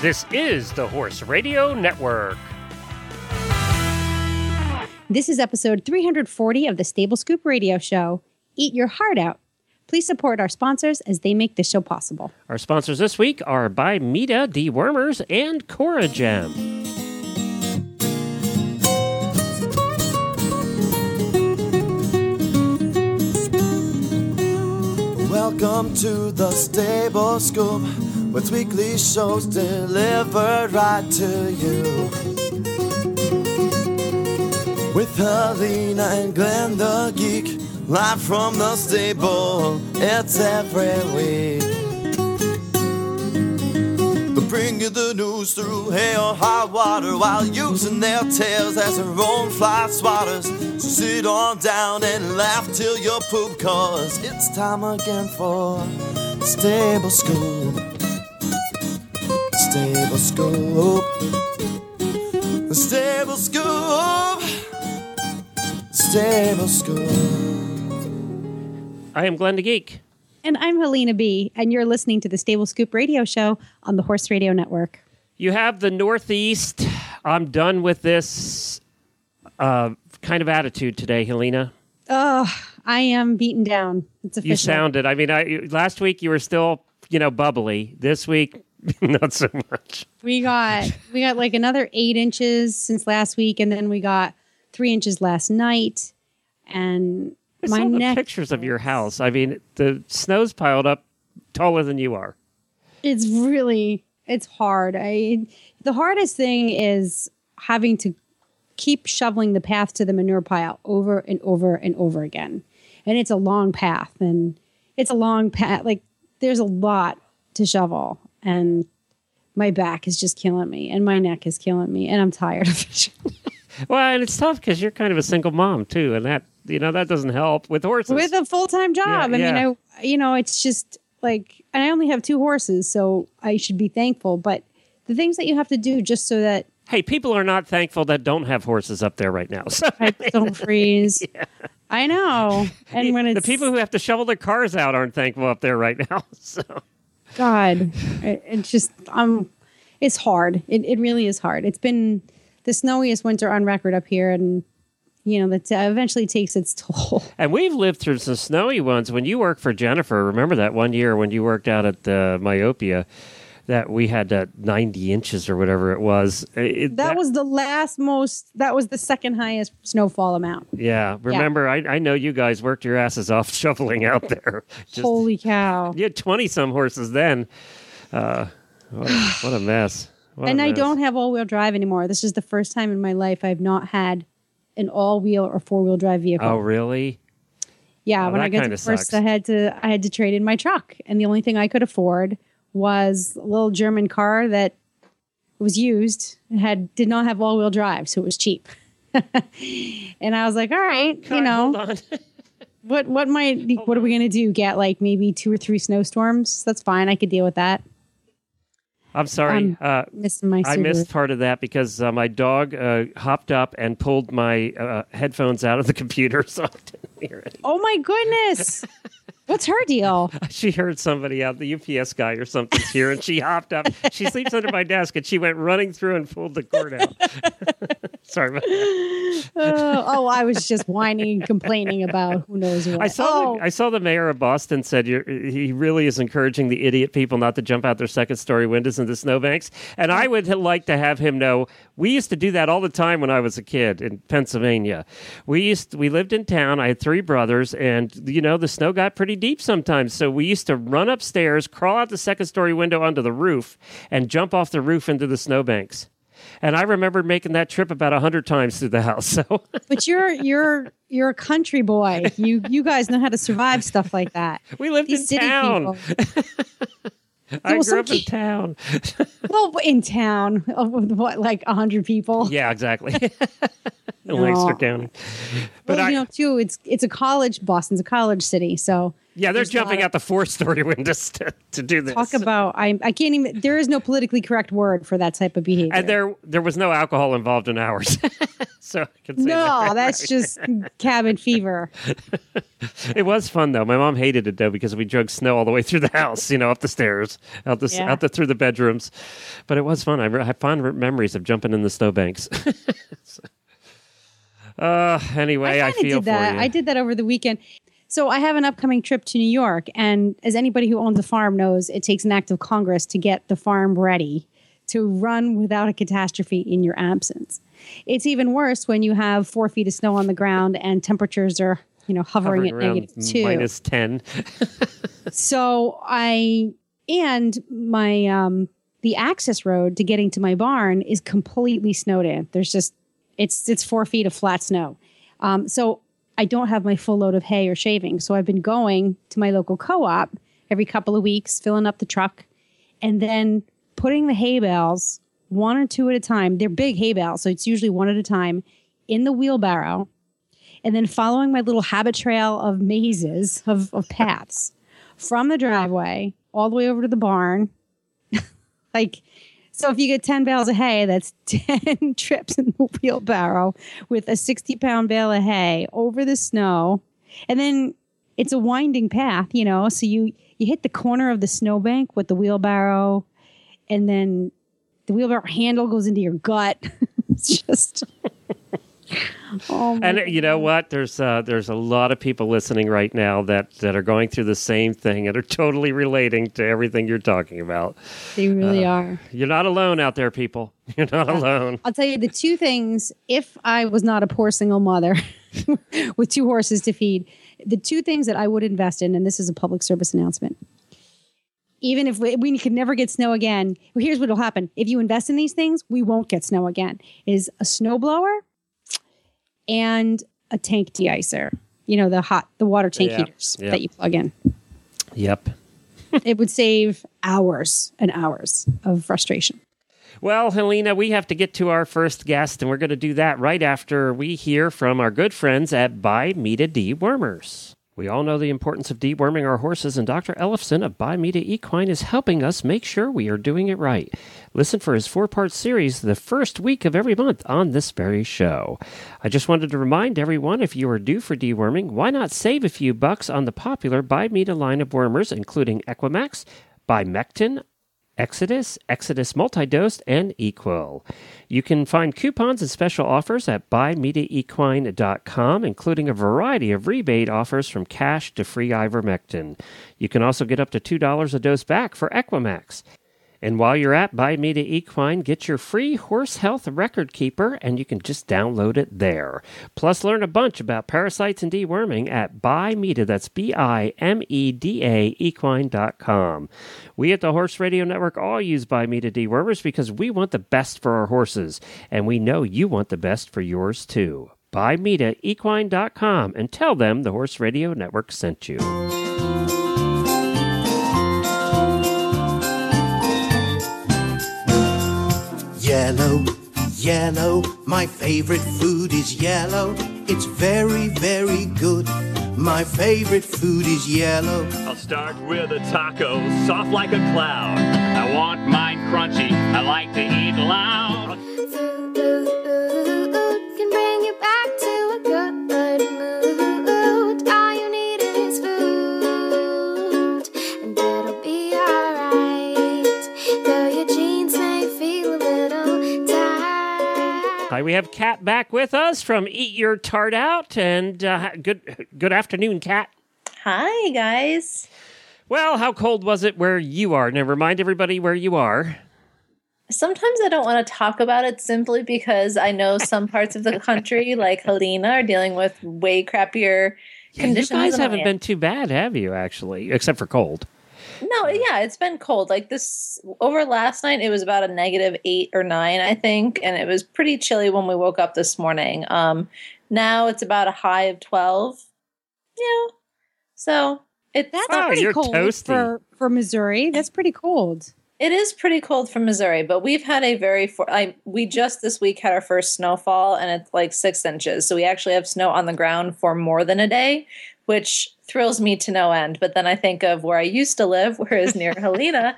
This is the Horse Radio Network. This is episode 340 of the Stable Scoop Radio Show. Eat your heart out. Please support our sponsors as they make this show possible. Our sponsors this week are Bimeda Dewormers and Coragem. Welcome to the Stable Scoop, with weekly shows delivered right to you. With Helena and Glenn the Geek, live from the stable, it's every week. They bring you the news through hail or high water while using their tails as their own fly swatters. So sit on down and laugh till you poop, cause it's time again for Stable Scoop. Stable Scoop. Stable Scoop. Stable Scoop. I am Glenn the Geek. And I'm Helena B., and you're listening to the Stable Scoop Radio Show on the Horse Radio Network. You have the Northeast. I'm done with this uh, kind of attitude today, Helena. Oh, I am beaten down. It's official. You sounded. I mean, I, last week you were still, you know, bubbly. This week, not so much. we got we got like another eight inches since last week, and then we got three inches last night. And I my saw the neck pictures of your house. I mean, the snow's piled up taller than you are. it's really it's hard i the hardest thing is having to keep shoveling the path to the manure pile over and over and over again and it's a long path and it's a long path like there's a lot to shovel and my back is just killing me and my neck is killing me and i'm tired of it Well, and it's tough because you're kind of a single mom too, and that you know that doesn't help with horses. with a full-time job Yeah, i mean i you know it's just like and i only have two horses so i should be thankful but the things that you have to do just so that hey, people are not thankful that don't have horses up there right now. So pipes don't freeze. I know. And when it's the people who have to shovel their cars out aren't thankful up there right now. So God, it, it's just um, it's hard. It it really is hard. It's been the snowiest winter on record up here, and you know that eventually takes its toll. And we've lived through some snowy ones. When you worked for Jennifer, remember that one year when you worked out at the Myopia, that we had uh, 90 inches or whatever it was. It- That was the last most. That was the second highest snowfall amount. yeah. Remember, I, I know you guys worked your asses off shoveling out there. Just, Holy cow! you had 20 some horses then. Uh, what, a, what a mess. What a and I don't have all wheel drive anymore. This is the first time in my life I've not had an all wheel or four wheel drive vehicle. Oh, really? Yeah, Oh, when I got divorced, sucks. I had to I had to trade in my truck, and the only thing I could afford was a little German car that was used and had did not have all wheel drive, so it was cheap. and I was like, all right, you know, hold on. what what might what are we gonna do? Get like maybe two or three snowstorms? That's fine. I could deal with that. I'm sorry. Um, uh, Missing my I missed part of that because uh, my dog uh, hopped up and pulled my uh, headphones out of the computer, so I didn't hear it. Oh my goodness! What's her deal? She heard somebody out, the UPS guy or something's here, and she hopped up. She sleeps under my desk, and she went running through and pulled the cord out. sorry about that. Uh, oh, I was just whining and complaining about who knows what. I saw. Oh, The, I saw the mayor of Boston said you're, he really is encouraging the idiot people not to jump out their second story windows into snowbanks. And I would like to have him know we used to do that all the time when I was a kid in Pennsylvania. We used to, we lived in town. I had three brothers, and you know the snow got pretty deep sometimes. So we used to run upstairs, crawl out the second story window onto the roof, and jump off the roof into the snowbanks. And I remember making that trip about a hundred times through the house. So But you're you're you're a country boy. You you guys know how to survive stuff like that. we lived These in city town. I grew some up in town. Well, in town, of what like a hundred people. Yeah, exactly. in Lancaster County. But well, I, you know, too, it's it's a college. Boston's a college city, so yeah, they're there's jumping out the four-story windows to, to do this. talk about. I I can't even. There is no politically correct word for that type of behavior. and there there was no alcohol involved in ours, so I can say no, that. that's just cabin fever. It was fun though. My mom hated it though because we drug snow all the way through the house, you know, up the stairs, out the Yeah. out the through the bedrooms. But it was fun. I, re- I have fond memories of jumping in the snowbanks. So- uh, anyway, I, kinda feel did that. for you. I did that over the weekend. So I have an upcoming trip to New York, and as anybody who owns a farm knows, it takes an act of Congress to get the farm ready to run without a catastrophe in your absence. It's even worse when you have four feet of snow on the ground and temperatures are, you know, hovering, Hovering at negative two. minus ten. So I and my um the access road to getting to my barn is completely snowed in. There's just it's it's four feet of flat snow. Um, so I don't have my full load of hay or shaving. So I've been going to my local co-op every couple of weeks, filling up the truck, and then putting the hay bales one or two at a time. They're big hay bales, so it's usually one at a time in the wheelbarrow, and then following my little habit trail of mazes of, of paths from the driveway all the way over to the barn. like, so if you get 10 bales of hay, that's 10 trips in the wheelbarrow with a 60 pound bale of hay over the snow. And then it's a winding path, you know, so you, you hit the corner of the snowbank with the wheelbarrow and then the wheelbarrow handle goes into your gut. it's just, oh And you know what? There's uh, there's a lot of people listening right now that that are going through the same thing and are totally relating to everything you're talking about. they really Uh, are. You're not alone out there, people. You're not alone. I'll tell you the two things. If I was not a poor single mother with two horses to feed, the two things that I would invest in, and this is a public service announcement. Even if we, we could never get snow again, well, here's what will happen. If you invest in these things, we won't get snow again. Is a snowblower and a tank deicer. You know, the hot, the water tank Yeah, heaters that you plug in. Yep. it would save hours and hours of frustration. Well, Helena, we have to get to our first guest, and we're going to do that right after we hear from our good friends at Bimeda Dewormers. We all know the importance of deworming our horses, and Dr. Ellefson of Bimeda Equine is helping us make sure we are doing it right. Listen for his four part series the first week of every month on this very show. I just wanted to remind everyone if you are due for deworming, why not save a few bucks on the popular Bimeda line of wormers, including Equimax, Bimectin, Exodus, Exodus Multidosed, and Equell. You can find coupons and special offers at bimedaequine.com, including a variety of rebate offers from cash to free ivermectin. You can also get up to $2 a dose back for Equimax. And while you're at Bimeda Equine, get your free horse health record keeper, and you can just download it there. Plus, learn a bunch about parasites and deworming at Bimeda. That's B I M E D A equine.com. We at the Horse Radio Network all use Bimeda dewormers because we want the best for our horses, and we know you want the best for yours too. BimedaEquine.com and tell them the Horse Radio Network sent you. Yellow, yellow, my favorite food is yellow. It's very, very good. My favorite food is yellow. I'll start with a taco, soft like a cloud. I want mine crunchy. I like to eat loud. We have Kat back with us from Eat Your Tarte Out, and uh, good good afternoon, Kat. Hi, guys. Well, how cold was it where you are? Now, remind everybody where you are. Sometimes I don't want to talk about it simply because I know some parts of the country, like Helena, are dealing with way crappier You conditions. guys than haven't been too bad, have you? Actually, except for cold. No, yeah, it's been cold. Like this over last night, it was about a negative eight or nine, I think, and it was pretty chilly when we woke up this morning. Um, now it's about a high of twelve. Yeah, so it's That's Wow, pretty cold toasty. for for Missouri. That's pretty cold. It is pretty cold for Missouri, but we've had a very for I we just this week had our first snowfall and it's like six inches. So we actually have snow on the ground for more than a day, which thrills me to no end. But then I think of where I used to live, whereas near Helena,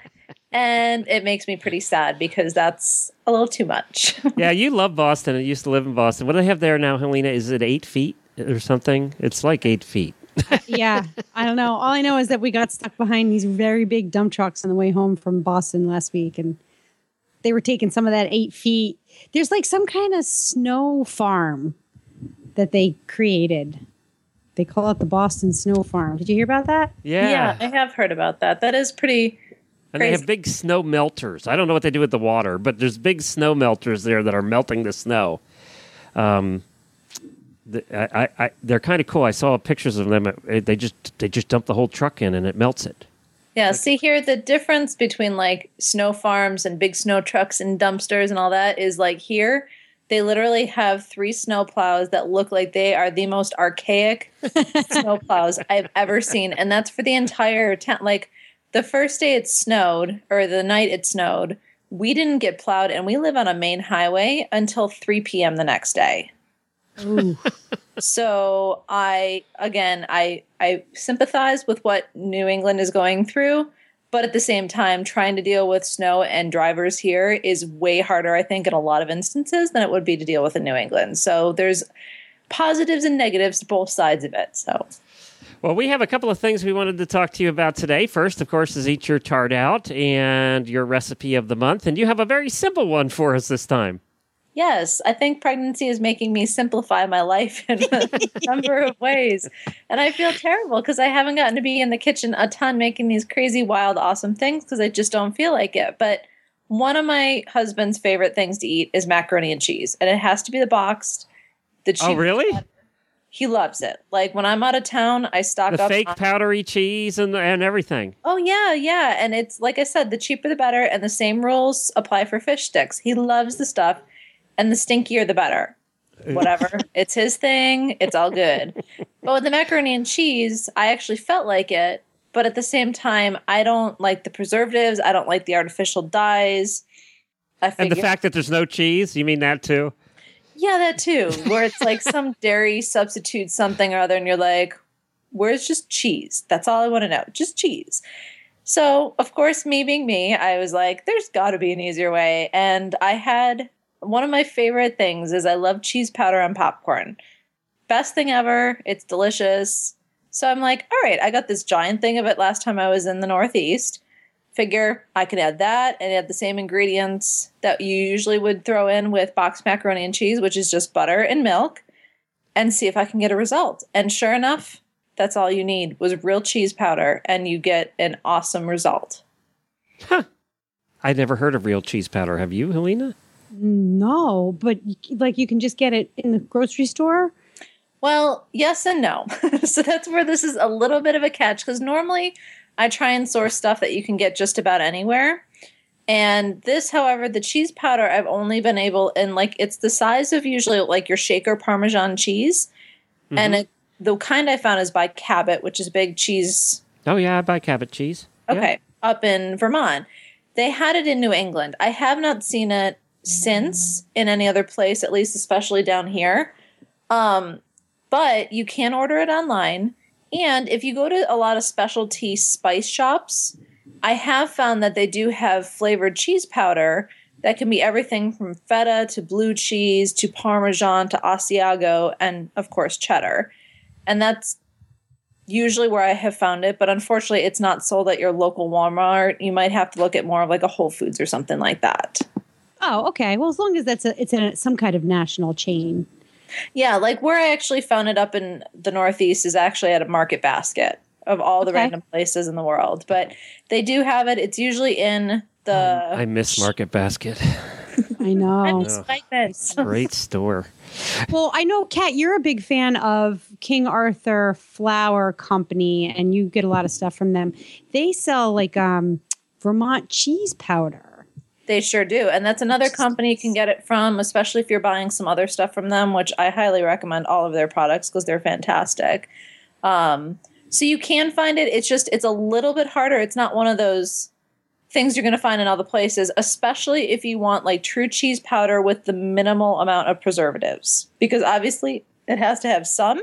and it makes me pretty sad because that's a little too much. yeah, you love Boston. I used to live in Boston. What do they have there now, Helena? Is it eight feet or something? It's like eight feet. yeah, I don't know. All I know is that we got stuck behind these very big dump trucks on the way home from Boston last week, and they were taking some of that eight feet. There's like some kind of snow farm that they created. They call it the Boston Snow Farm. Did you hear about that? Yeah. Yeah, I have heard about that. That is pretty and they have big snow melters. I don't know what they do with the water, but there's big snow melters there that are melting the snow. Um, the, I, I, I, they're kind of cool. I saw pictures of them. They just they just dump the whole truck in and it melts it. Yeah, see here the difference between like snow farms and big snow trucks and dumpsters and all that is like here they literally have three snow plows that look like they are the most archaic snow plows I've ever seen and that's for the entire tent. like the first day it snowed or the night it snowed we didn't get plowed and we live on a main highway until 3 p.m. the next day. so I again I I sympathize with what New England is going through, but at the same time trying to deal with snow and drivers here is way harder I think in a lot of instances than it would be to deal with in New England. So there's positives and negatives to both sides of it. So Well, we have a couple of things we wanted to talk to you about today. First, of course, is eat your tarte out and your recipe of the month, and you have a very simple one for us this time. Yes, I think pregnancy is making me simplify my life in a number of ways. And I feel terrible because I haven't gotten to be in the kitchen a ton making these crazy, wild, awesome things because I just don't feel like it. But one of my husband's favorite things to eat is macaroni and cheese, and it has to be the boxed. The oh, cheese. Oh, really? He loves it. Like when I'm out of town, I stock The up. fake on- powdery cheese and and everything. Oh yeah, yeah, and it's like I said, the cheaper the better, and the same rules apply for fish sticks. He loves the stuff, and the stinkier the better. Whatever, it's his thing. It's all good. But with the macaroni and cheese, I actually felt like it, but at the same time, I don't like the preservatives. I don't like the artificial dyes. I And the fact that there's no cheese, you mean that too? yeah, that too, where it's like some dairy substitute something or other, and you're like, where's just cheese? That's all I want to know, just cheese. So, of course, me being me, I was like, there's got to be an easier way. And I had one of my favorite things is I love cheese powder on popcorn. Best thing ever. It's delicious. So I'm like, all right, I got this giant thing of it last time I was in the Northeast. Figure I could add that and add the same ingredients that you usually would throw in with boxed macaroni and cheese, which is just butter and milk, and see if I can get a result. And sure enough, that's all you need was real cheese powder, and you get an awesome result. Huh. I'd never heard of real cheese powder. Have you, Helena? No, but like you can just get it in the grocery store. Well, yes and no. so that's where this is a little bit of a catch because normally I try and source stuff that you can get just about anywhere. And this, however, the cheese powder, I've only been able, and like it's the size of usually like your shaker Parmesan cheese. And mm-hmm. it, the kind I found is by Cabot, which is a big cheese Oh yeah, I buy Cabot cheese. Yeah. Okay, up in Vermont. They had it in New England. I have not seen it since in any other place, at least especially down here. Um, but you can order it online. And if you go to a lot of specialty spice shops, I have found that they do have flavored cheese powder that can be everything from feta to blue cheese to parmesan to Asiago and of course cheddar. And that's usually where I have found it, but unfortunately, it's not sold at your local Walmart. You might have to look at more of like a Whole Foods or something like that. Oh, okay. Well, as long as that's a, it's in a, some kind of national chain. Yeah, like where I actually found it up in the Northeast is actually at a Market Basket of all the Okay. random places in the world. But they do have it. It's usually in the. I miss Market Basket. I know. I miss Wegmans. Great store. Well, I know, Kat, you're a big fan of King Arthur Flour Company, and you get a lot of stuff from them. They sell like um, Vermont cheese powder. They sure do. And that's another company you can get it from, especially if you're buying some other stuff from them, which I highly recommend all of their products because they're fantastic. Um, so you can find it. It's just, it's a little bit harder. It's not one of those things you're going to find in other places, especially if you want like true cheese powder with the minimal amount of preservatives. Because obviously it has to have some,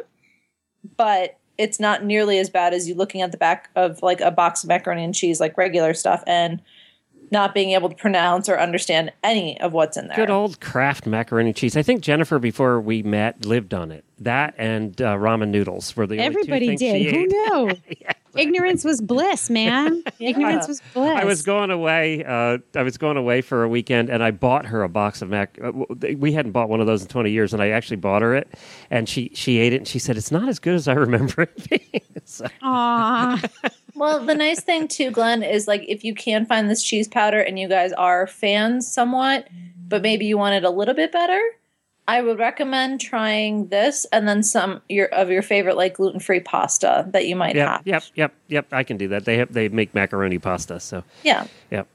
but it's not nearly as bad as you looking at the back of like a box of macaroni and cheese, like regular stuff, and not being able to pronounce or understand any of what's in there. Good old Kraft macaroni and cheese. I think Jennifer, before we met, lived on it. That and uh, ramen noodles were the only two Everybody things did. she Who ate. knew? Ignorance was bliss, man. Ignorance was bliss. I was going away. Uh, I was going away for a weekend, and I bought her a box of mac. Uh, we hadn't bought one of those in twenty years, and I actually bought her it, and she she ate it, and she said it's not as good as I remember it being. So, Aw. Well, the nice thing too, Glenn, is like if you can find this cheese powder and you guys are fans somewhat, but maybe you want it a little bit better, I would recommend trying this and then some your of your favorite like gluten free pasta that you might yep, have. yep, yep, yep. I can do that. They have they make macaroni pasta, so Yeah. Yep.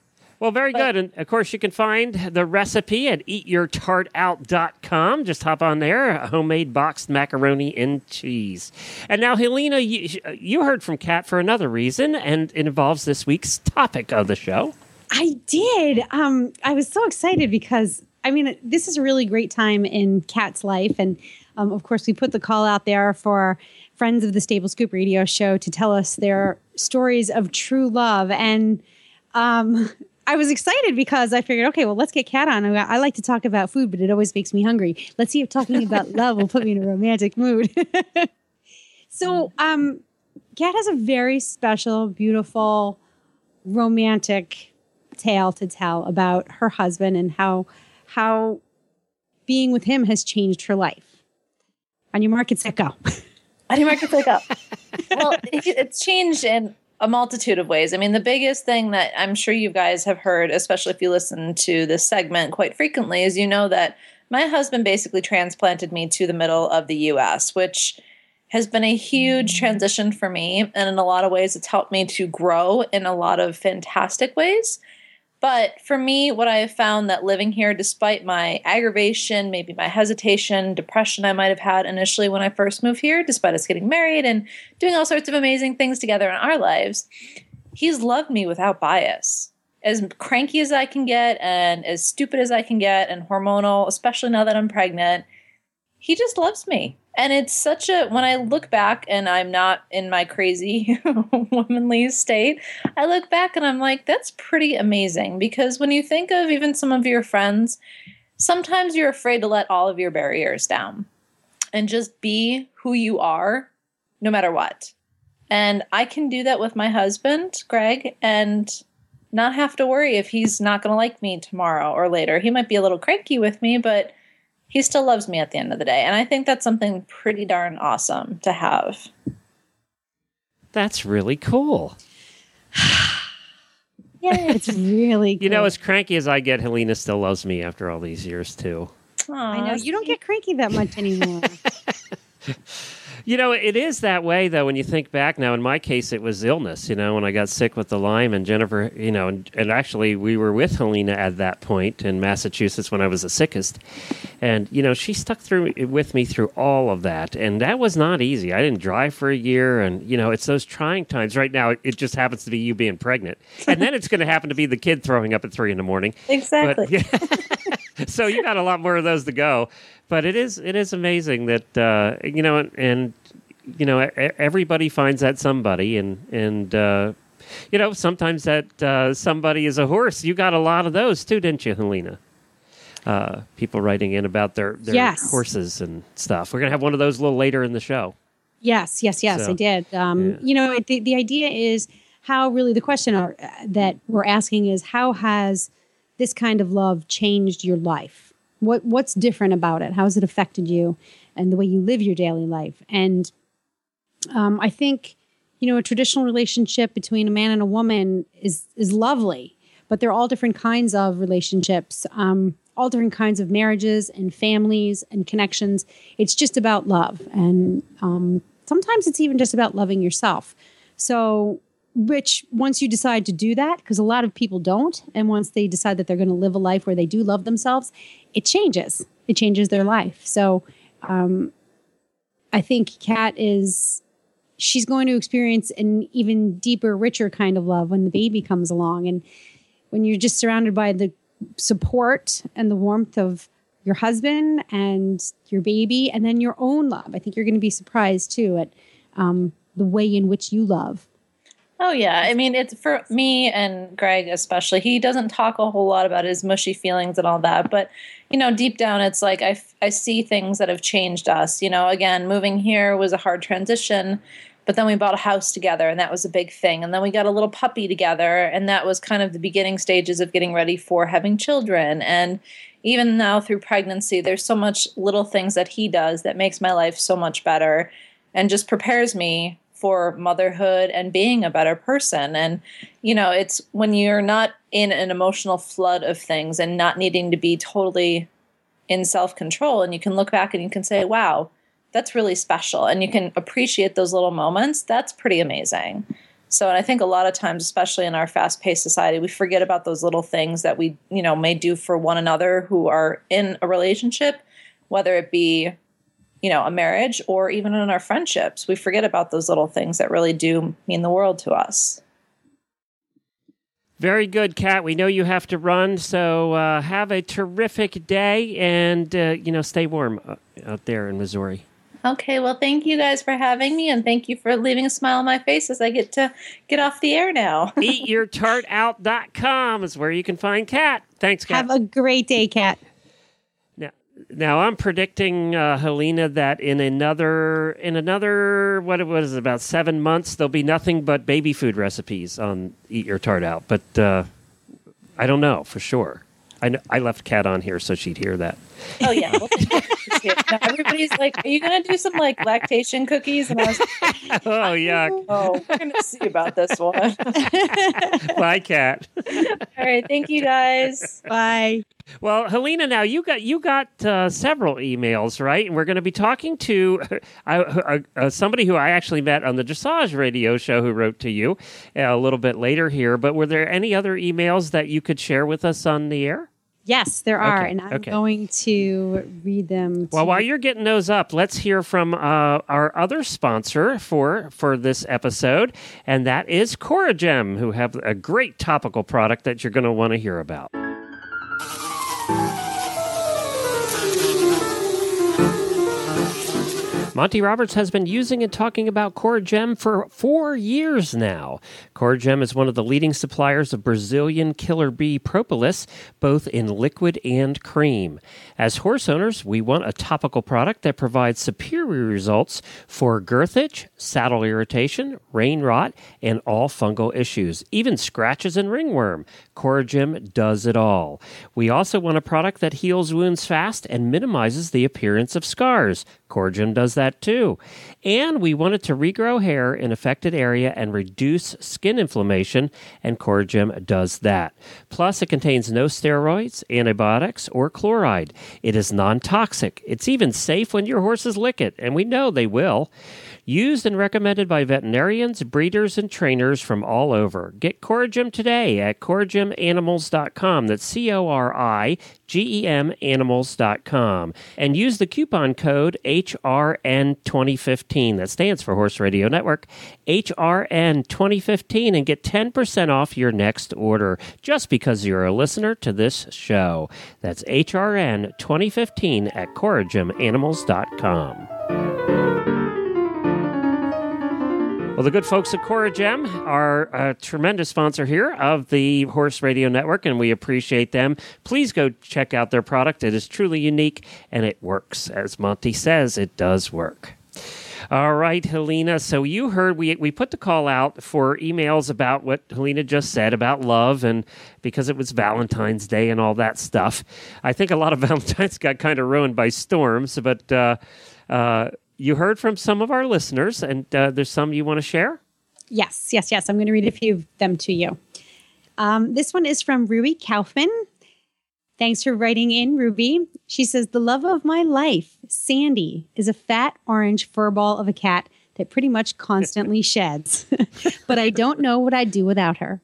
Well, very But- good. And of course, you can find the recipe at eatyourtarteout.com. Just hop on there homemade boxed macaroni and cheese. And now, Helena, you, you heard from Kat for another reason, and it involves this week's topic of the show. I did. Um, I was so excited because I mean, this is a really great time in Kat's life, and um, of course, we put the call out there for friends of the Stable Scoop Radio Show to tell us their stories of true love. And um, I was excited because I figured, okay, well, let's get Kat on. I like to talk about food, but it always makes me hungry. Let's see if talking about love will put me in a romantic mood. so, um, Kat has a very special, beautiful, romantic tale to tell about her husband and how how being with him has changed her life. On your mark, get set, go. I didn't mark it pick up. well, it, it's changed in a multitude of ways. I mean, the biggest thing that I'm sure you guys have heard, especially if you listen to this segment quite frequently, is you know that my husband basically transplanted me to the middle of the US, which has been a huge transition for me. And in a lot of ways, it's helped me to grow in a lot of fantastic ways. But for me, what I have found that living here, despite my aggravation, maybe my hesitation, depression I might have had initially when I first moved here, despite us getting married and doing all sorts of amazing things together in our lives, he's loved me without bias. As cranky as I can get and as stupid as I can get and hormonal, especially now that I'm pregnant, he just loves me. And it's such a, when I look back and I'm not in my crazy womanly state, I look back and I'm like, that's pretty amazing. Because when you think of even some of your friends, sometimes you're afraid to let all of your barriers down and just be who you are no matter what. And I can do that with my husband, Greg, and not have to worry if he's not going to like me tomorrow or later. He might be a little cranky with me, but he still loves me at the end of the day. And I think that's something pretty darn awesome to have. That's really cool. Yeah, it's really You know, as cranky as I get, Helena still loves me after all these years, too. I know you don't get cranky that much anymore. You know, it is that way though. When you think back now, in my case, it was illness. You know, when I got sick with the Lyme, and Jennifer, you know, and, and actually we were with Helena at that point in Massachusetts when I was the sickest, and you know, she stuck through with me through all of that, and that was not easy. I didn't drive for a year, and you know, it's those trying times. Right now, it just happens to be you being pregnant, and then it's going to happen to be the kid throwing up at three in the morning. Exactly. But, yeah. so you got a lot more of those to go. But it is it is amazing that uh, you know and, and you know everybody finds that somebody and and uh, you know sometimes that uh, somebody is a horse. You got a lot of those too, didn't you, Helena? Uh, people writing in about their, their Yes. horses and stuff. We're gonna have one of those a little later in the show. Yes, yes, yes, So, I did. Um, yeah. You know, the, the idea is how really the question are, that we're asking is how has this kind of love changed your life? What What's different about it? How has it affected you and the way you live your daily life? And um, I think, you know, a traditional relationship between a man and a woman is is lovely, but they're all different kinds of relationships, um, all different kinds of marriages and families and connections. It's just about love, and um, sometimes it's even just about loving yourself. So, which once you decide to do that, because a lot of people don't, and once they decide that they're going to live a life where they do love themselves, it changes. It changes their life. So, um, I think Kat is she's going to experience an even deeper, richer kind of love when the baby comes along. And when you're just surrounded by the support and the warmth of your husband and your baby, and then your own love. I think you're going to be surprised too at um, the way in which you love. Oh yeah, I mean it's for me and Greg especially. He doesn't talk a whole lot about his mushy feelings and all that, but you know, deep down it's like I I see things that have changed us. You know, again, moving here was a hard transition, but then we bought a house together and that was a big thing. And then we got a little puppy together and that was kind of the beginning stages of getting ready for having children. And even now through pregnancy, there's so much little things that he does that makes my life so much better and just prepares me for motherhood and being a better person. And, you know, it's when you're not in an emotional flood of things and not needing to be totally in self control, and you can look back and you can say, wow, that's really special. And you can appreciate those little moments. That's pretty amazing. So, and I think a lot of times, especially in our fast paced society, we forget about those little things that we, you know, may do for one another who are in a relationship, whether it be you know, a marriage or even in our friendships. We forget about those little things that really do mean the world to us. Very good, Kat. We know you have to run, so uh, have a terrific day and, uh, you know, stay warm uh, out there in Missouri. Okay, well, thank you guys for having me, and thank you for leaving a smile on my face as I get to get off the air now. EatYourTarteOut.com is where you can find Kat. Thanks, Kat. Have a great day, Kat. Now I'm predicting, uh, Helena, that in another in another what it was it about seven months there'll be nothing but baby food recipes on Eat Your Tarte Out. But uh, I don't know for sure. I know, I left Kat on here so she'd hear that. oh yeah, well, now everybody's like, "Are you going to do some like lactation cookies?" And I was, like, oh yeah, "Oh, we're going to see about this one." bye, Kat. All right, thank you guys. Bye. Well, Helena, now you got you got uh, several emails, right? And we're going to be talking to uh, uh, uh, somebody who I actually met on the Dressage Radio show who wrote to you uh, a little bit later here. But were there any other emails that you could share with us on the air? Yes, there are, Okay, and I'm okay. going to read them. Well, while you're getting those up, let's hear from uh, our other sponsor for for this episode, and that is Coragem, who have a great topical product that you're going to want to hear about. Monty Roberts has been using and talking about Coragem for four years now. Coragem is one of the leading suppliers of Brazilian killer bee propolis, both in liquid and cream. As horse owners, we want a topical product that provides superior results for girth itch, saddle irritation, rain rot, and all fungal issues, even scratches and ringworm. Coragem does it all. We also want a product that heals wounds fast and minimizes the appearance of scars. Coragem does that too. And we want it to regrow hair in affected area and reduce skin inflammation, and Coragem does that. Plus, it contains no steroids, antibiotics, or chloride. It is non toxic. It's even safe when your horses lick it, and we know they will. Used and recommended by veterinarians, breeders, and trainers from all over. Get Coragem today at coragemanimals.com. That's C O R I G E M animals.com. And use the coupon code HRN2015. That stands for Horse Radio Network. HRN2015 and get 10% off your next order just because you're a listener to this show. That's HRN2015 at coragemanimals.com. Well, the good folks at Coragem are a tremendous sponsor here of the Horse Radio Network, and we appreciate them. Please go check out their product. It is truly unique, and it works. As Monty says, it does work. All right, Helena. So you heard we we put the call out for emails about what Helena just said about love, and because it was Valentine's Day and all that stuff. I think a lot of Valentines got kind of ruined by storms, but uh, uh, you heard from some of our listeners, and uh, there's some you want to share. Yes, yes, yes. I'm going to read a few of them to you. Um, this one is from Ruby Kaufman. Thanks for writing in, Ruby. She says, The love of my life, Sandy, is a fat orange furball of a cat that pretty much constantly sheds. but I don't know what I'd do without her.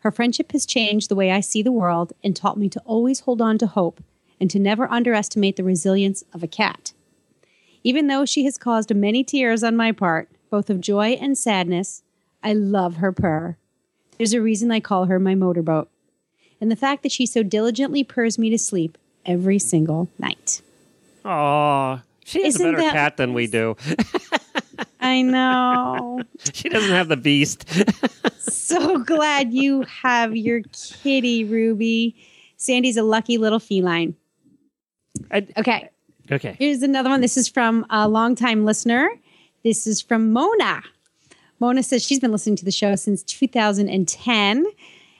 Her friendship has changed the way I see the world and taught me to always hold on to hope and to never underestimate the resilience of a cat. Even though she has caused many tears on my part, both of joy and sadness, I love her purr. There's a reason I call her my motorboat. and the fact that she so diligently purrs me to sleep every single night. Aw, she has Isn't a better that cat than we do. I know. she doesn't have the beast. so glad you have your kitty, Ruby. Sandy's a lucky little feline. I- Okay. Okay. Here's another one. This is from a longtime listener. This is from Mona. Mona says she's been listening to the show since 2010.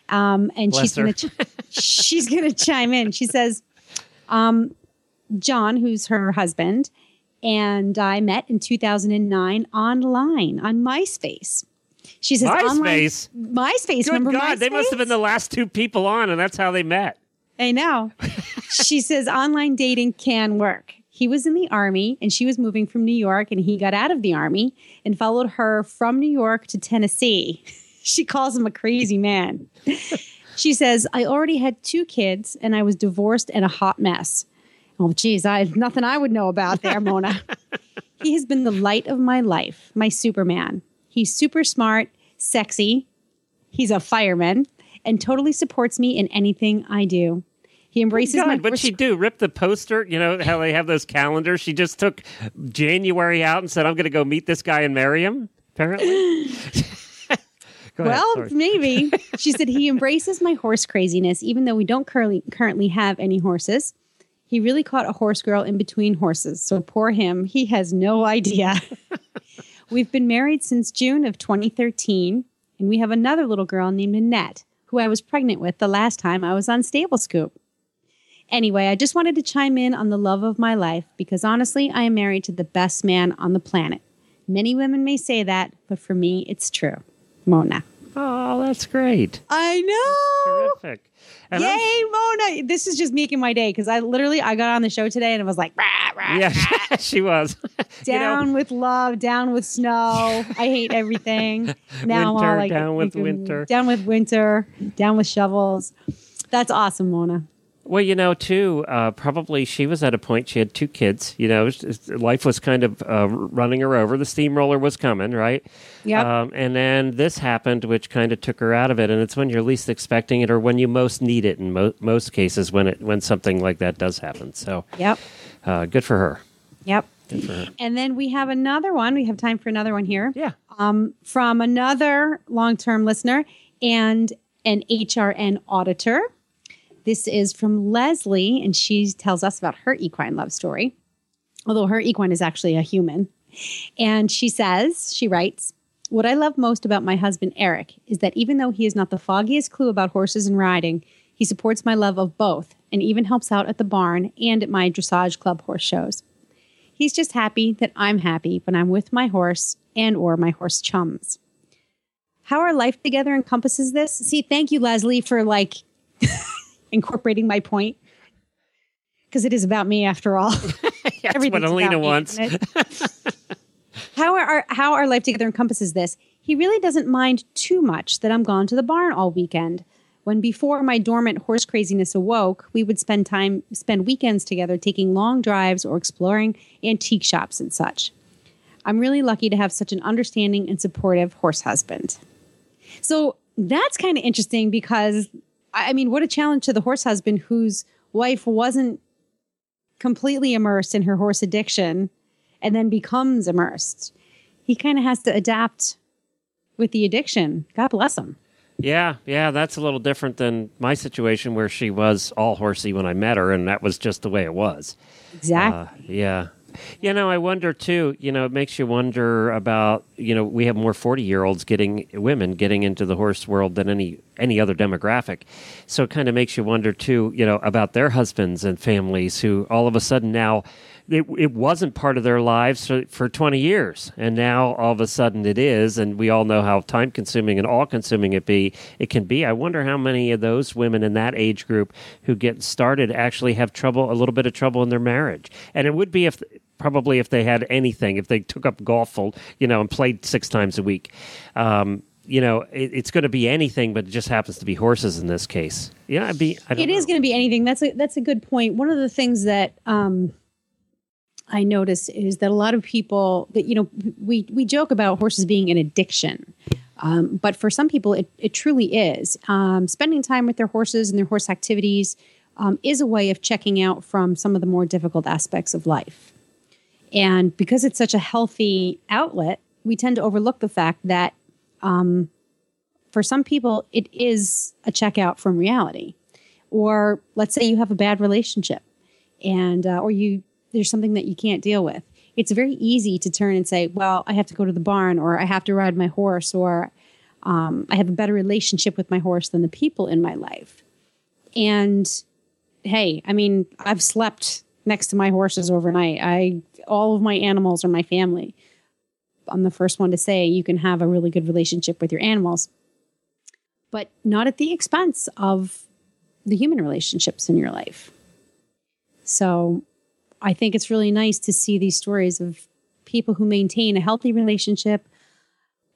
Um, and she's Bless her. gonna ch- she's gonna chime in. She says, um, John, who's her husband, and I met in 2009 online on MySpace. She says online- MySpace? MySpace. Good remember God, they must have been the last two people on, and that's how they met. I know. she says online dating can work. He was in the army and she was moving from New York and he got out of the army and followed her from New York to Tennessee. She calls him a crazy man. she says, I already had two kids and I was divorced and a hot mess. Oh, geez, I nothing I would know about there, Mona. he has been the light of my life, my Superman. He's super smart, sexy, He's a fireman and totally supports me in anything I do. He embraces my God, what'd she do? Rip the poster? You know how they have those calendars? She just took January out and said, I'm going to go meet this guy and marry him, apparently. Ahead, Well, maybe. She said he embraces my horse craziness, even though we don't currently currently have any horses. He really caught a horse girl in between horses. So poor him. He has no idea. We've been married since June of 2013, and we have another little girl named Annette, who I was pregnant with the last time I was on Stable Scoop. Anyway, I just wanted to chime in on the love of my life because honestly, I am married to the best man on the planet. Many women may say that, but for me, it's true. Mona. Oh, that's great. I know. Terrific. And I'm- Yay, Mona. This is just making my day because I literally I got on the show today and it was like rah, rah, Yeah, she was. You know, down with love, down with snow. I hate everything. Now I'm Winter, all like down with winter. Down with winter, down with shovels. That's awesome, Mona. Well, you know, too, uh, probably she was at a point, she had two kids. You know, life was kind of uh, running her over. The steamroller was coming, right? Yep. Um, and then this happened, which kind of took her out of it. And it's when you're least expecting it or when you most need it in mo- most cases when, it, when something like that does happen. So Yep. uh, good for her. Yep. Good for her. And then we have another one. We have time for another one here. Yeah. um, from another long term listener and an HRN auditor. This is from Leslie, and she tells us about her equine love story, although her equine is actually a human. And she says, she writes, What I love most about my husband, Eric, is that even though he is not the foggiest clue about horses and riding, he supports my love of both and even helps out at the barn and at my dressage club horse shows. He's just happy that I'm happy when I'm with my horse and or my horse chums. How our life together encompasses this. See, thank you, Leslie, for like incorporating my point. Because it is about me after all. That's what Alina me, wants. isn't how our how our life together encompasses this. He really doesn't mind too much that I'm gone to the barn all weekend. When before my dormant horse craziness awoke, we would spend time spend weekends together taking long drives or exploring antique shops and such. I'm really lucky to have such an understanding and supportive horse husband. So that's kind of interesting because I mean, what a challenge to the horse husband whose wife wasn't completely immersed in her horse addiction and then becomes immersed. He kind of has to adapt with the addiction. God bless him. Yeah, yeah, that's a little different than my situation where she was all horsey when I met her, and that was just the way it was. Exactly. Uh, yeah. You know, I wonder too, you know, it makes you wonder about, you know, we have more 40 year olds getting, women getting into the horse world than any, any other demographic. So it kind of makes you wonder too, you know, about their husbands and families who all of a sudden now, it, it wasn't part of their lives for, for 20 years. And now all of a sudden it is. And we all know how time consuming and all consuming it be, it can be. I wonder how many of those women in that age group who get started actually have trouble, a little bit of trouble in their marriage. And it would be if, probably if they had anything, if they took up golf you know, and played six times a week. Um, you know, it, it's going to be anything, but it just happens to be horses in this case. Yeah, it'd be. It is going to be anything. That's a that's a good point. One of the things that um, I notice is that a lot of people that you know we we joke about horses being an addiction, Um, but for some people, it, it truly is. Um, spending time with their horses and their horse activities um, is a way of checking out from some of the more difficult aspects of life. And because it's such a healthy outlet, we tend to overlook the fact that um, for some people, it is a checkout from reality. Or let's say you have a bad relationship and uh, or you there's something that you can't deal with. It's very easy to turn and say well i have to go to the barn or i have to ride my horse or um, i have a better relationship with my horse than the people in my life. And hey i mean i've slept next to my horses overnight. I all of my animals are my family. I'm the first one to say you can have a really good relationship with your animals but not at the expense of the human relationships in your life. So I think it's really nice to see these stories of people who maintain a healthy relationship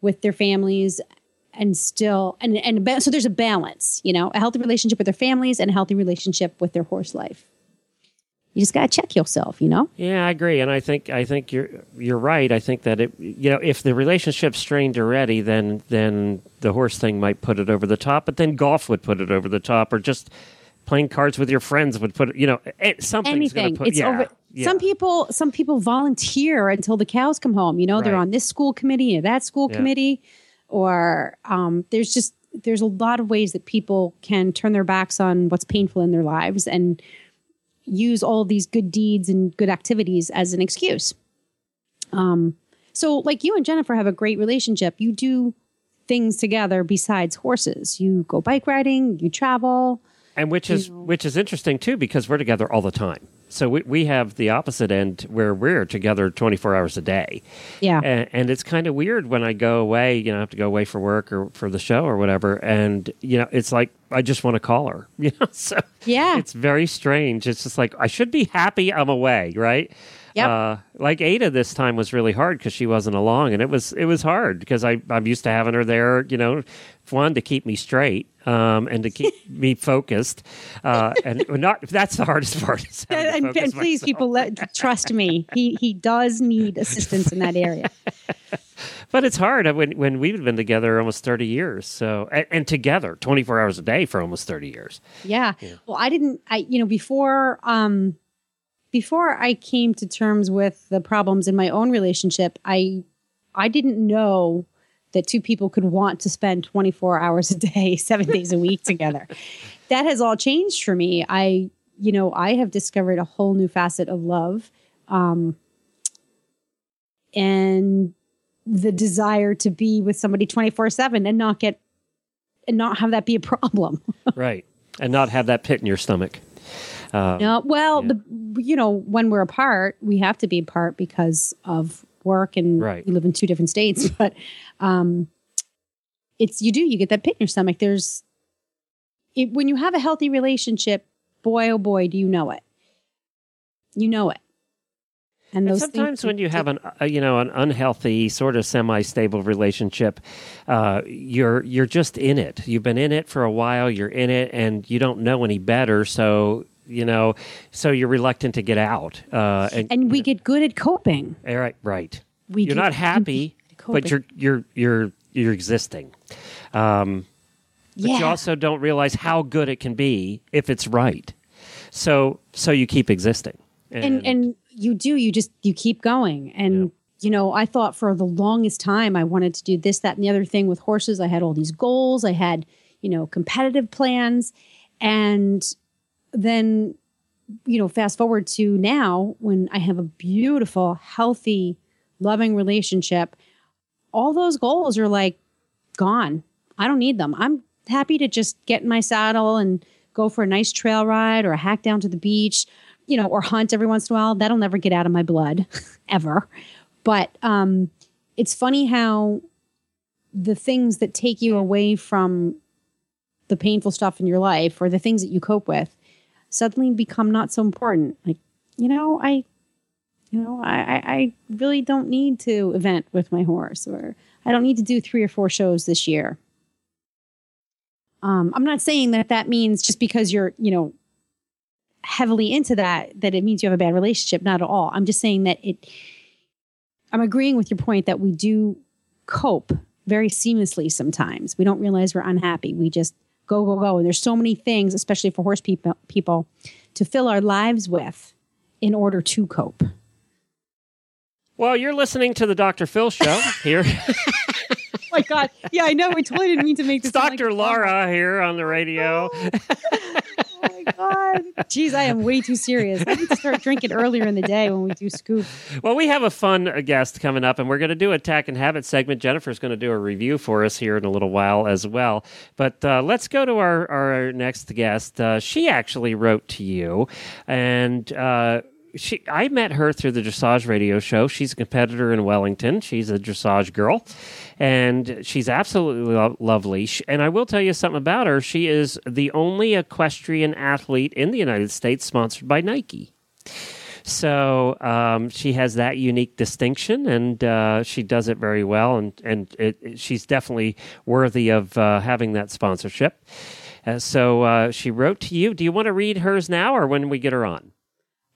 with their families and still and and so there's a balance, you know, a healthy relationship with their families and a healthy relationship with their horse life. You just got to check yourself, you know? Yeah, I agree, and I think I think you're you're right. I think that it you know if the relationship's strained already, then then the horse thing might put it over the top, but then golf would put it over the top, or just playing cards with your friends would put. You know, it, something's anything. put. it's yeah, over. yeah. Some people, some people volunteer until the cows come home. You know, they're on this school committee or that school Yeah. committee, or um, there's just there's a lot of ways that people can turn their backs on what's painful in their lives and use all these good deeds and good activities as an excuse. Um, so, like you and Jennifer have a great relationship. You do things together besides horses. You go bike riding. You travel. And which is which is interesting too because we're together all the time. So we we have the opposite end where we're together twenty four hours a day. Yeah. and, and it's kind of weird when I go away. You know, I have to go away for work or for the show or whatever, and you know, it's like I just want to call her. You know, so Yeah. it's very strange. It's just like I should be happy I'm away, right? Yep. Uh, like Ada this time was really hard because she wasn't along, and it was it was hard because I I'm used to having her there. You know, one to keep me straight um, and to keep me focused, uh, and not that's the hardest part. and, and please, myself. people, let, trust me. He he does need assistance in that area. But it's hard when when we've been together almost thirty years. So and, and together twenty four hours a day for almost thirty years. Yeah. Well, I didn't. I you know before um before I came to terms with the problems in my own relationship, I I didn't know that two people could want to spend 24 hours a day, 7 days a week together. That has all changed for me. I you know, I have discovered a whole new facet of love. Um and the desire to be with somebody 24/7 and not get and not have that be a problem. right. And not have that pit in your stomach. Uh, No, well, Yeah. the you know when we're apart, we have to be apart because of work and Right. we live in two different states. But um, it's you do you get that pit in your stomach. There's it, when you have a healthy relationship, boy oh boy, do you know it. You know it. And And sometimes when you have an uh, you know an unhealthy sort of semi-stable relationship, uh, you're you're just in it. You've been in it for a while. You're in it, and you don't know any better. So you know, so you're reluctant to get out. Uh, and, and we get good at coping. All right, right. We you're not happy, but you're you're you're you're existing. Um, but you also don't realize how good it can be if it's right. So so you keep existing. and and you do you just you keep going and you know i thought for the longest time i wanted to do this that and the other thing with horses i had all these goals i had you know competitive plans and then you know fast forward to now when i have a beautiful healthy loving relationship all those goals are like gone i don't need them i'm happy to just get in my saddle and go for a nice trail ride or a hack down to the beach you know, or hunt every once in a while. That'll never get out of my blood ever. But um, it's funny how the things that take you away from the painful stuff in your life or the things that you cope with suddenly become not so important. Like, you know, I, you know, I, I, really don't need to event with my horse or I don't need to do three or four shows this year. Um, I'm not saying that that means just because you're, you know, heavily into that that it means you have a bad relationship not at all i'm just saying that it i'm agreeing with your point that we do cope very seamlessly sometimes. We don't realize we're unhappy. We just go, go, go. And there's so many things, especially for horse people, people to fill our lives with in order to cope. Well, you're listening to the Dr. Phil show here. Oh my God. Yeah, I know. I totally didn't mean to make this. sound like Dr. Laura here on the radio. Oh my God. Jeez, I am way too serious. I need to start drinking earlier in the day when we do scoop. Well, we have a fun uh, guest coming up, and we're going to do a Attack and Habit segment. Jennifer's going to do a review for us here in a little while as well. But uh, let's go to our, our next guest. Uh, she actually wrote to you, and uh, she I met her through the dressage radio show. She's a competitor in Wellington. She's a dressage girl, and she's absolutely lo- lovely. Sh and I will tell you something about her. She is the only equestrian athlete in the United States sponsored by Nike. So um, she has that unique distinction, and uh, she does it very well, and and it, it- she's definitely worthy of uh, having that sponsorship. Uh, so uh, she wrote to you. Do you want to read hers now, or when we get her on,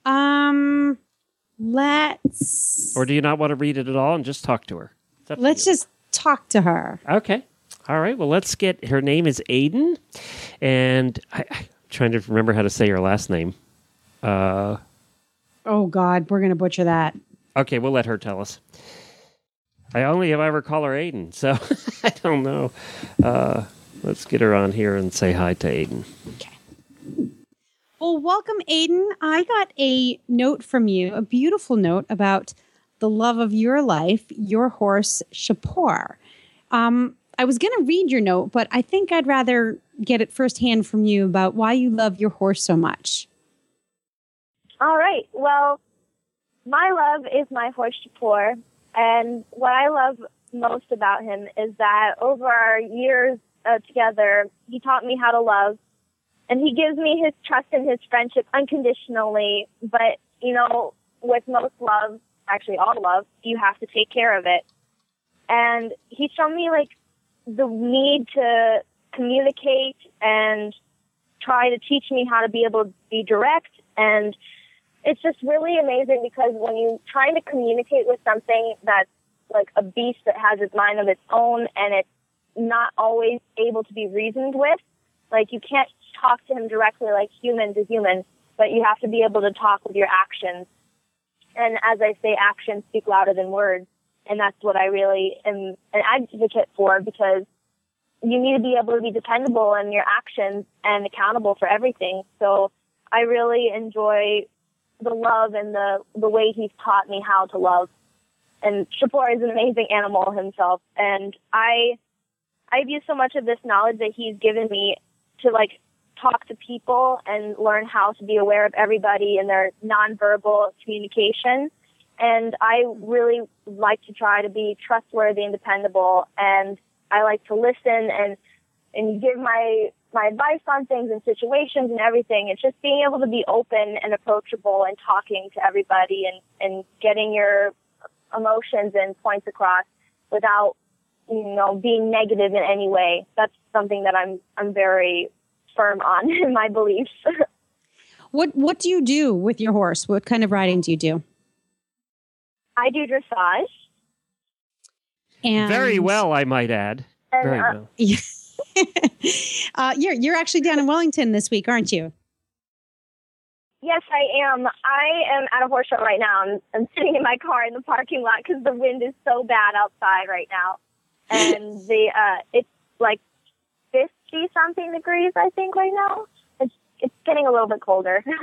Um, let's or do you not want to read it at all and just talk to her? To let's you. just talk to her. Okay. All right. Well, let's get her name is Ayden, and I, I'm trying to remember how to say her last name. Uh, Oh God, we're gonna butcher that. okay, we'll let her tell us. I only have ever call her Ayden, so I don't know. Uh, let's get her on here and say hi to Ayden. Well, welcome, Ayden. I got a note from you, a beautiful note about the love of your life, your horse, Shapur. Um, I was going to read your note, but I think I'd rather get it firsthand from you about why you love your horse so much. All right. Well, my love is my horse Shapur, and what I love most about him is that over our years uh, together, he taught me how to love, and he gives me his trust and his friendship unconditionally. But you know, with most love, actually all love, you have to take care of it. And he's shown me like the need to communicate and try to teach me how to be able to be direct and it's just really amazing because when you're trying to communicate with something that's like a beast that has its mind of its own and it's not always able to be reasoned with, like you can't talk to him directly like human to human, but you have to be able to talk with your actions. And as I say, actions speak louder than words. And that's what I really am an advocate for because you need to be able to be dependable in your actions and accountable for everything. So I really enjoy the love and the the way he's taught me how to love. And Shapur is an amazing animal himself, and I I've used so much of this knowledge that he's given me to like talk to people and learn how to be aware of everybody and their nonverbal communication. And I really like to try to be trustworthy and dependable, and I like to listen and and give my my advice on things and situations and everything. It's just being able to be open and approachable and talking to everybody and, and getting your emotions and points across without, you know, being negative in any way. That's something that I'm, I'm very firm on in my beliefs. What What do you do with your horse? What kind of riding do you do? I do dressage. And Very well, I might add. And, Very uh, well. uh, you're you're actually down in Wellington this week, aren't you? Yes, I am. I am at a horse show right now. I'm, I'm sitting in my car in the parking lot because the wind is so bad outside right now, and the uh, it's like fifty something degrees, I think, right now. It's it's getting a little bit colder.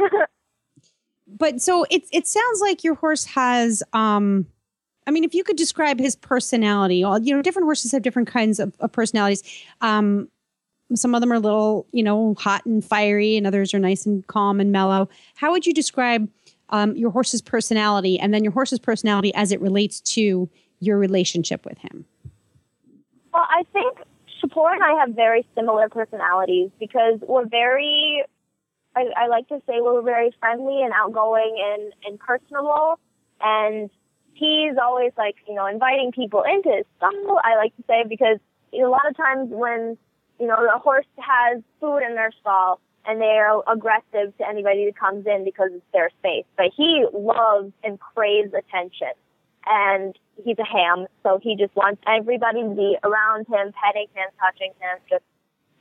But so it it sounds like your horse has um I mean if you could describe his personality, all you know, different horses have different kinds of, of personalities. Um some of them are a little, you know, hot and fiery, and others are nice and calm and mellow. How would you describe um, your horse's personality and then your horse's personality as it relates to your relationship with him? Well, I think Shapur and I have very similar personalities because we're very, I, I like to say we're very friendly and outgoing and, and personable. And he's always like, you know, inviting people into his stall, I like to say, because you know, a lot of times when, you know, the horse has food in their stall and they are aggressive to anybody that comes in because it's their space. But he loves and craves attention. And he's a ham, so he just wants everybody to be around him, petting him, touching him, just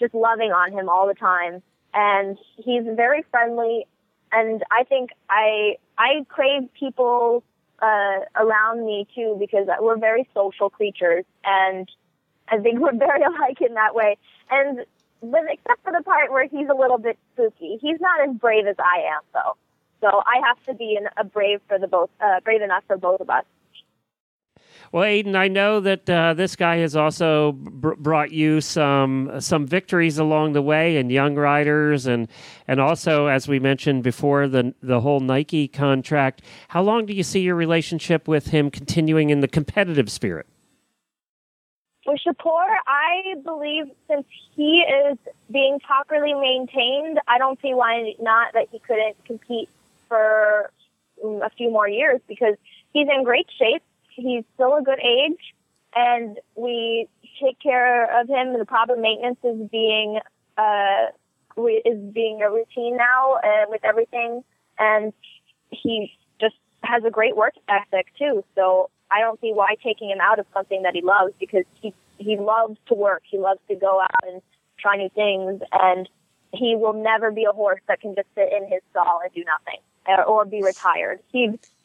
just loving on him all the time. And he's very friendly, and I think I I crave people uh, around me too because we're very social creatures, and I think we're very alike in that way. And but except for the part where he's a little bit spooky, he's not as brave as I am, though. So I have to be an, a brave for the both, uh, brave enough for both of us. Well, Ayden, I know that uh, this guy has also br- brought you some some victories along the way and young riders, and and also, as we mentioned before, the the whole Nike contract. How long do you see your relationship with him continuing in the competitive spirit? With Shapur, I believe since he is being properly maintained, I don't see why not that he couldn't compete for mm, a few more years because he's in great shape. He's still a good age, and we take care of him. The proper maintenance is being uh, is being a routine now uh, with everything, and he just has a great work ethic too. So I don't see why taking him out of something that he loves because he he loves to work. He loves to go out and try new things, and he will never be a horse that can just sit in his stall and do nothing or, or be retired.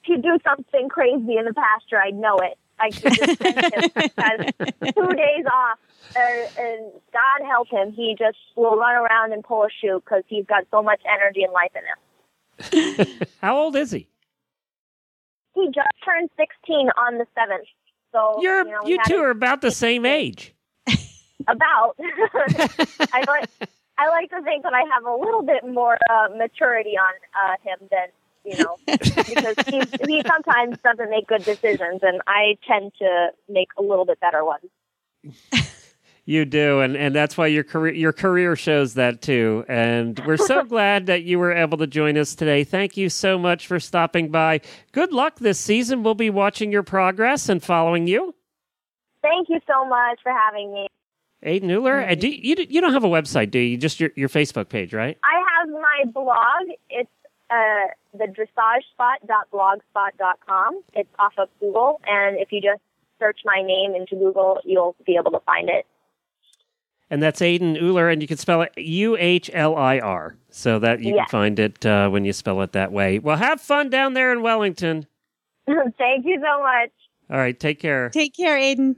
He'd he'd do something crazy in the pasture. I know it. I could just send him has two days off, uh, and God help him, he just will run around and pull a shoe because he's got so much energy and life in him. How old is he? He just turned 16 on the 7th. So You're you, know, you two are about the same age. about. I like I like to think that I have a little bit more uh, maturity on uh, him than you know because he he sometimes doesn't make good decisions, and I tend to make a little bit better ones. You do, and, and that's why your career your career shows that too. And we're so glad that you were able to join us today. Thank you so much for stopping by. Good luck this season. We'll be watching your progress and following you. Thank you so much for having me. Ayden Uhlir, uh, do you, you you don't have a website, do you? Just your, your Facebook page, right? I have my blog. It's uh, the dressagespot.blogspot.com. It's off of Google, and if you just search my name into Google, you'll be able to find it. And that's Ayden Uhlir, and you can spell it U H L I R, so that you Yeah. can find it uh, when you spell it that way. Well, have fun down there in Wellington. Thank you so much. All right, take care. Take care, Ayden.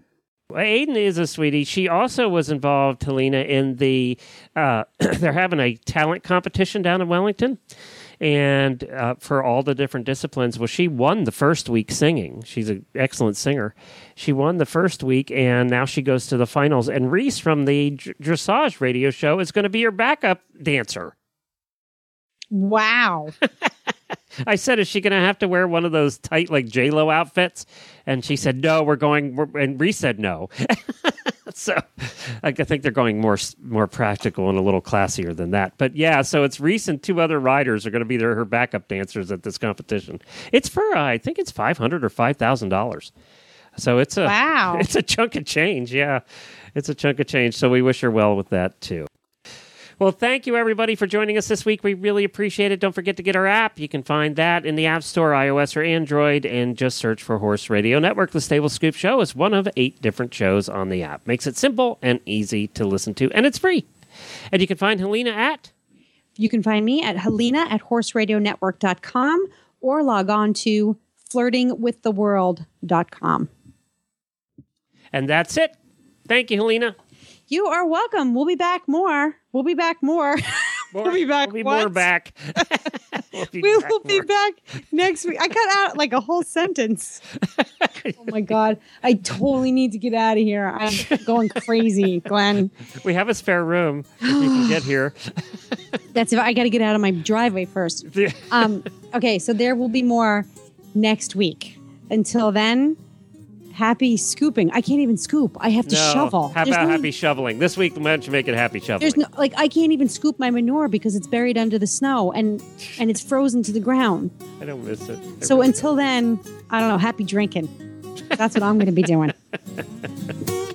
Well, Ayden is a sweetie. She also was involved, Helena, in the. Uh, they're having a talent competition down in Wellington, and uh, for all the different disciplines. Well, she won the first week singing. She's an excellent singer. She won the first week, and now she goes to the finals. And Reese from the Dressage radio show is going to be her backup dancer. Wow. I said, "Is she going to have to wear one of those tight, like J Lo outfits?" And she said, "No, we're going." We're, and Reese said, "No." so, I think they're going more more practical and a little classier than that. But yeah, so it's recent. two other riders are going to be their, her backup dancers at this competition. It's for uh, I think it's five hundred or five thousand dollars. So it's a Wow. it's a chunk of change. Yeah, it's a chunk of change. So we wish her well with that too. Well, thank you everybody for joining us this week. We really appreciate it. Don't forget to get our app. You can find that in the App Store, iOS or Android, and just search for Horse Radio Network. The Stable Scoop Show is one of eight different shows on the app. Makes it simple and easy to listen to, and it's free. And you can find Helena at You can find me at Helena at horseradionetwork.com or log on to flirtingwiththeworld.com. and that's it. Thank you, Helena. You are welcome. We'll be back more. We'll be back more. we'll be back. We'll be more back. we'll be We back will be back next week. I cut out like a whole sentence. oh my god! I totally need to get out of here. I'm going crazy, Glenn. We have a spare room if you can get here. That's if I got to get out of my driveway first. Um, okay, so there will be more next week. Until then, happy scooping. I can't even scoop. I have to No. shovel. How There's about no- happy shoveling? This week, why don't you make it happy shoveling? There's no like I can't even scoop my manure because it's buried under the snow and and it's frozen to the ground. I don't miss it. I So really until then, I don't know. Happy drinking. That's what I'm going to be doing.